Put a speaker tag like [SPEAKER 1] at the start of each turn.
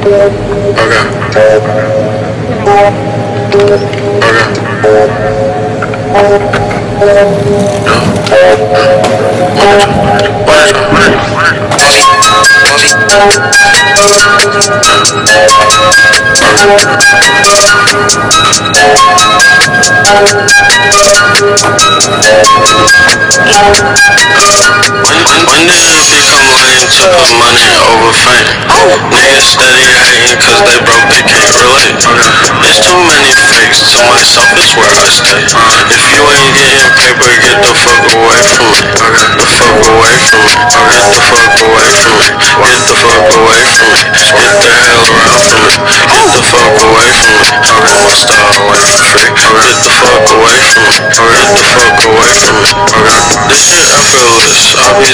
[SPEAKER 1] When, when money over fame? Niggas steady hating cause they broke, they can't relate. It's too many fakes, to myself is where I stay. If you ain't getting paper, get the fuck away from me. Get the fuck away from me. Get the fuck away from me. Get the fuck away from me. Get the hell around from me. Get the fuck away from me. I'ma start away from fake. Get the fuck away from me. Get the fuck away from me. This shit effortless. I'll be